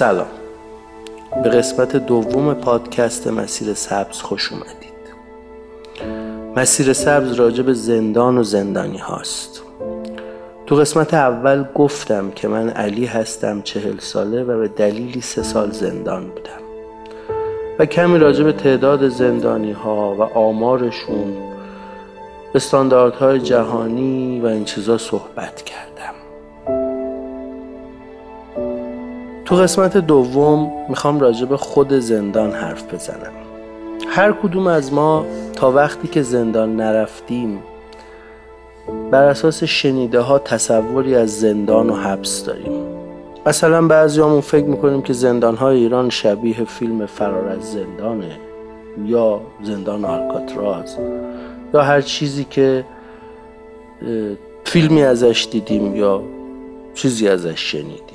سلام. به قسمت دوم پادکست مسیر سبز خوش اومدید. مسیر سبز راجع به زندان و زندانی هاست. تو قسمت اول گفتم که من علی هستم چهل ساله و به دلیلی سه سال زندان بودم. و کمی راجع به تعداد زندانی ها و آمارشون استانداردهای جهانی و این چیزا صحبت کردم. تو قسمت دوم می‌خوام راجع به خود زندان حرف بزنم. هر کدوم از ما تا وقتی که زندان نرفتیم بر اساس شنیده ها تصوری از زندان و حبس داریم. مثلا بعضیامون فکر می‌کنیم که زندان های ایران شبیه فیلم فرار از زندانه یا زندان آلکاتراز یا هر چیزی که فیلمی ازش دیدیم یا چیزی ازش شنیدیم.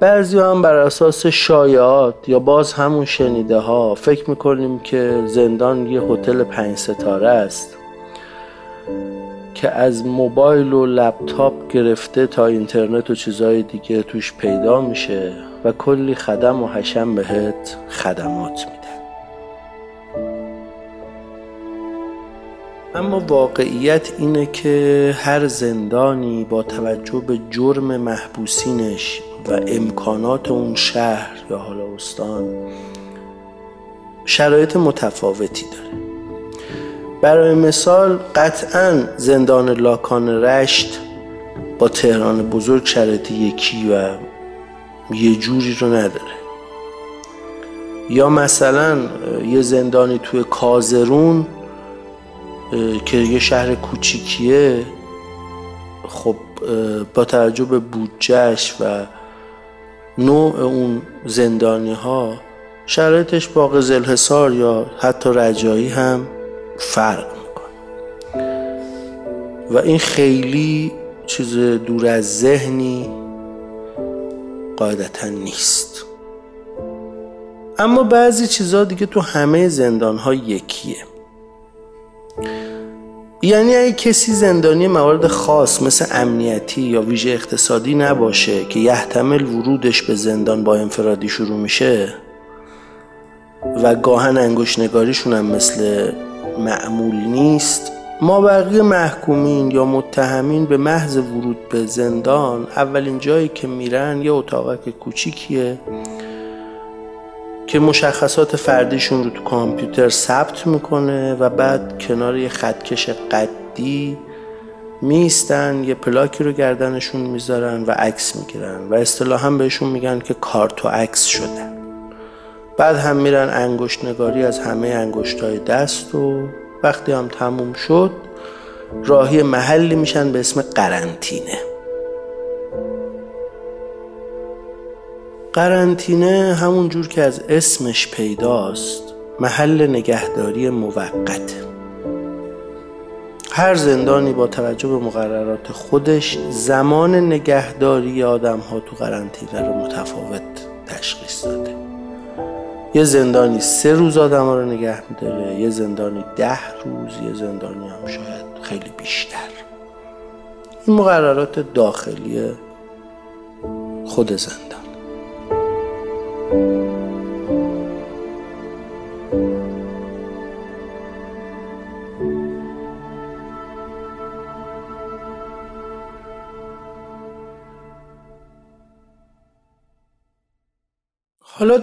بعضی هم بر اساس شایعات یا باز همون شنیده ها فکر می‌کنیم که زندان یه هتل پنج ستاره است که از موبایل و لپتاپ گرفته تا اینترنت و چیزهای دیگه توش پیدا میشه و کلی خدم و حشم بهت خدمات میده اما واقعیت اینه که هر زندانی با توجه به جرم محبوسینش و امکانات اون شهر یا حالا استان شرایط متفاوتی داره. برای مثال قطعا زندان لاکان رشت با تهران بزرگ شرایط یکی و یه جوری رو نداره. یا مثلا یه زندانی توی کازرون که یه شهر کوچیکیه خب با توجه به بودجهش و نوع اون زندانی ها شرایطش با قزل حسار یا حتی رجایی هم فرق می‌کنه. و این خیلی چیز دور از ذهنی قاعدتا نیست. اما بعضی چیزها دیگه تو همه زندان ها یکیه. یعنی اگه کسی زندانی موارد خاص مثل امنیتی یا ویژه اقتصادی نباشه که یحتمل ورودش به زندان با انفرادی شروع میشه و گاهن انگوش نگاریشون هم مثل معمول نیست ما بقیه محکومین یا متهمین به محض ورود به زندان اولین جایی که میرن یه اتاقک کوچیکیه. که مشخصات فردیشون رو تو کامپیوتر ثبت می‌کنه و بعد کنار یه خطکش قدی میستن یه پلاکی رو گردنشون می‌ذارن و عکس می‌گیرن و اصطلاحا بهشون میگن که کارت و عکس شدن بعد هم میرن انگشت نگاری از همه انگشت های دست و وقتی هم تموم شد راهی محلی میشن به اسم قرنطینه. قرنطینه همون جور که از اسمش پیداست محل نگهداری موقت. هر زندانی با توجه به مقررات خودش زمان نگهداری آدم ها تو قرنطینه رو متفاوت تشخیص داده. یه زندانی سه روز آدم ها رو نگه میداره یه زندانی ده روز یه زندانی هم شاید خیلی بیشتر. این مقررات داخلی خود زندان. حالا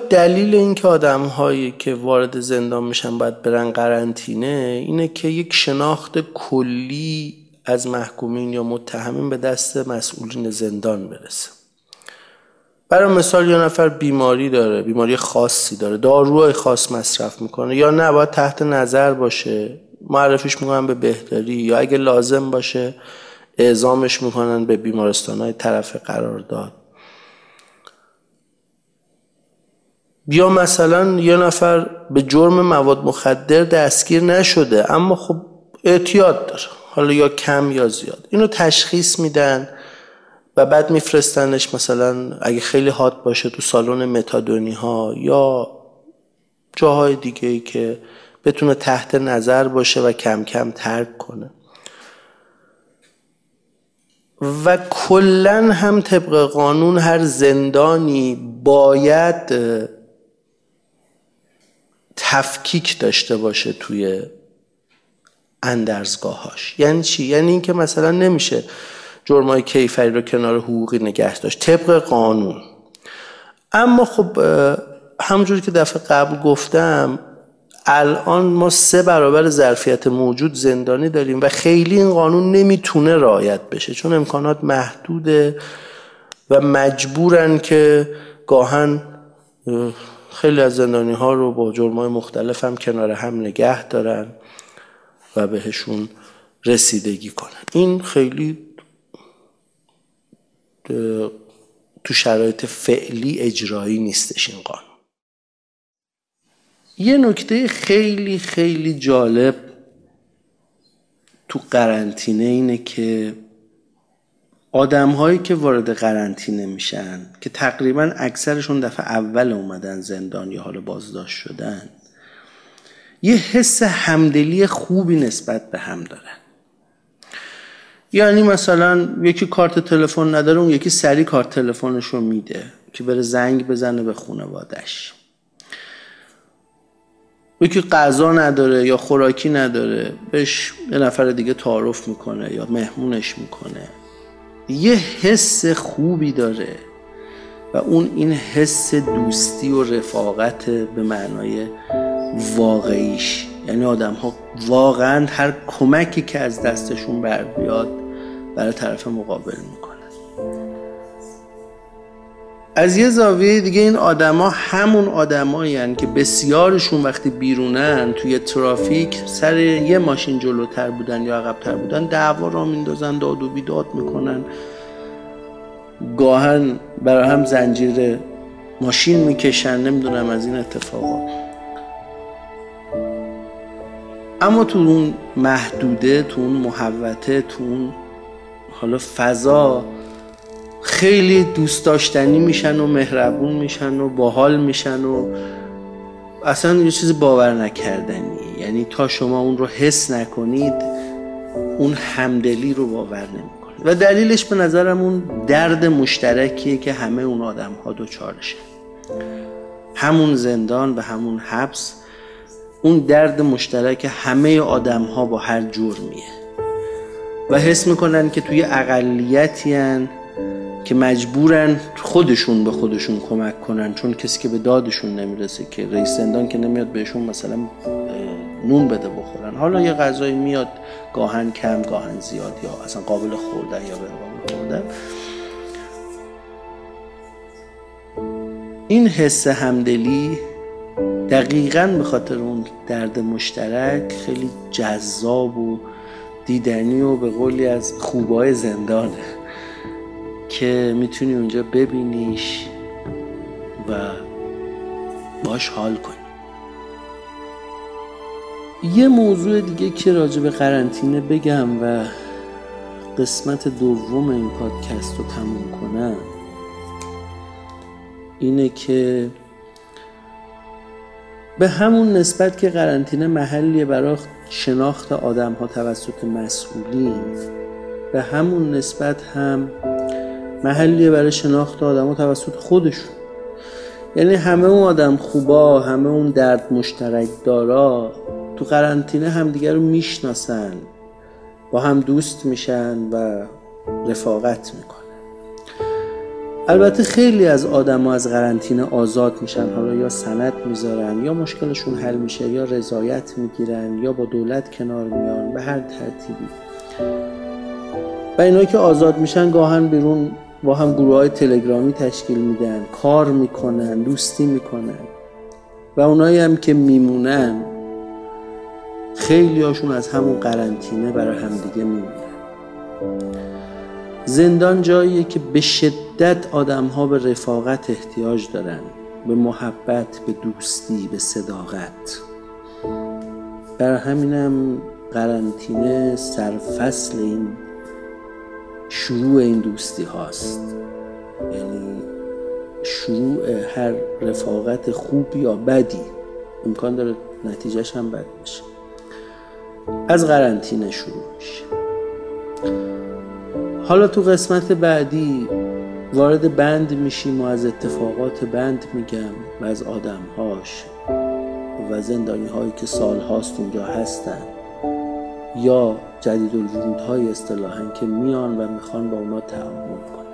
دلیل اینکه آدم هایی که وارد زندان میشن باید برن قرنطینه اینه که یک شناخت کلی از محکومین یا متهمین به دست مسئولین زندان برسه. برای مثال یه نفر بیماری داره بیماری خاصی داره داروهای خاص مصرف می‌کنه یا نه باید تحت نظر باشه معرفیش می‌کنن به بهداری یا اگه لازم باشه اعزامش می‌کنن به بیمارستان های طرف قرار داد یا مثلا یه نفر به جرم مواد مخدر دستگیر نشده اما خب اعتیاد داره حالا یا کم یا زیاد. اینو تشخیص میدن و بعد میفرستنش مثلا اگه خیلی حاد باشه تو سالن متادونی ها یا جاهای دیگه ای که بتونه تحت نظر باشه و کم کم ترک کنه. و کلا هم طبق قانون هر زندانی باید تفکیک داشته باشه توی اندرزگاهاش یعنی چی؟ یعنی اینکه مثلا نمیشه جرمای کیفری رو کنار حقوقی نگه داشت. طبق قانون. اما خب همونجوری که دفعه قبل گفتم الان ما سه برابر ظرفیت موجود زندانی داریم و خیلی این قانون نمی‌تونه رعایت بشه چون امکانات محدوده و مجبورن که گاهن خیلی از زندانی ها رو با جرمای مختلف هم کنار هم نگه دارن و بهشون رسیدگی کنن. این خیلی تو شرایط فعلی اجرایی نیستش این قانون. یه نکته خیلی خیلی جالب تو قرنطینه اینه که آدم هایی که وارد قرنطینه میشن که تقریبا اکثرشون دفعه اول اومدن زندان یا حالا بازداشت شدن یه حس همدلی خوبی نسبت به هم دارن. یعنی مثلا یکی کارت تلفن نداره اون یکی سری کارت تلفنش رو میده که بره زنگ بزنه به خانوادش یکی غذا نداره یا خوراکی نداره بهش یه نفر دیگه تعارف می‌کنه یا مهمونش می‌کنه. یه حس خوبی داره و اون این حس دوستی و رفاقت به معنای واقعیش. یعنی آدم ها واقعا هر کمکی که از دستشون بر بیاد برای طرف مقابل می‌کنن. از یه زاویه دیگه این آدما همون آدمایی که بسیارشون وقتی بیرونن توی ترافیک سر یه ماشین جلوتر بودن یا عقبتر بودن دعوا را میندازن داد و بیداد می‌کنن. گاهن برای هم زنجیر ماشین می‌کشن نمی‌دونم از این اتفاقا. اما تو اون محدوده تو اون محوته تو اون حالا فضا خیلی دوست داشتنی میشن و مهربون میشن و باحال میشن و اصلا یه چیز باور نکردنی. یعنی تا شما اون رو حس نکنید اون همدلی رو باور نمی‌کنید. و دلیلش به نظرم اون درد مشترکیه که همه اون آدم ها دوچارشن همون زندان و همون حبس اون درد مشترک همه آدم ها با هر جرمیه و حس می‌کنن که توی اقلیتی که مجبورن خودشون به خودشون کمک کنن چون کسی که به دادشون نمی‌رسه که رئیس زندان که نمیاد بهشون مثلا نون بده بخورن. حالا یه غذایی میاد گاهن کم گاهن زیاد یا اصلا قابل خوردن یا غیر قابل خوردن. این حس همدلی دقیقا به خاطر اون درد مشترک خیلی جذاب و دیدنی و به قولی از خوبای زندانه که می‌تونی اونجا ببینیش و باش حال کنی. یه موضوع دیگه که راجع به قرنطینه بگم و قسمت دوم این پادکست رو تموم کنم اینه که به همون نسبت که قرنطینه محلیه برای شناخت آدم ها توسط مسئولین به همون نسبت هم محلیه برای شناخت آدم ها توسط خودشون. یعنی همه اون آدم خوبا همه اون درد مشترک دارا تو قرنطینه همدیگه رو می‌شناسن با هم دوست میشن و رفاقت می‌کنن. البته خیلی از آدم از قرنطینه آزاد میشن حالا یا سند می‌ذارن یا مشکلشون حل میشه یا رضایت می‌گیرن یا با دولت کنار میان به هر ترتیبی. و اینا که آزاد میشن گاهن بیرون با هم گروه های تلگرامی تشکیل میدن کار می‌کنن دوستی می‌کنن. و اونایی هم که میمونن خیلی هاشون از همون قرنطینه برای همدیگه میمونن. زندان جاییه که به شدت آدم ها به رفاقت احتیاج دارن به محبت به دوستی به صداقت. برای همینم قرنطینه سرفصل این شروع این دوستی هاست. یعنی شروع هر رفاقت خوب یا بدی. امکان داره نتیجهش هم بد بشه از قرنطینه شروع میشه. حالا تو قسمت بعدی وارد بند میشیم و از اتفاقات بند میگم و از آدمهاش و زندانی هایی که سال هاست اونجا هستن یا جدید الورود های اصطلاحا که میان و می‌خوان با اونا تعامل کنن.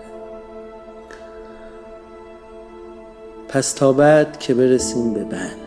پس تا بعد که برسیم به بند.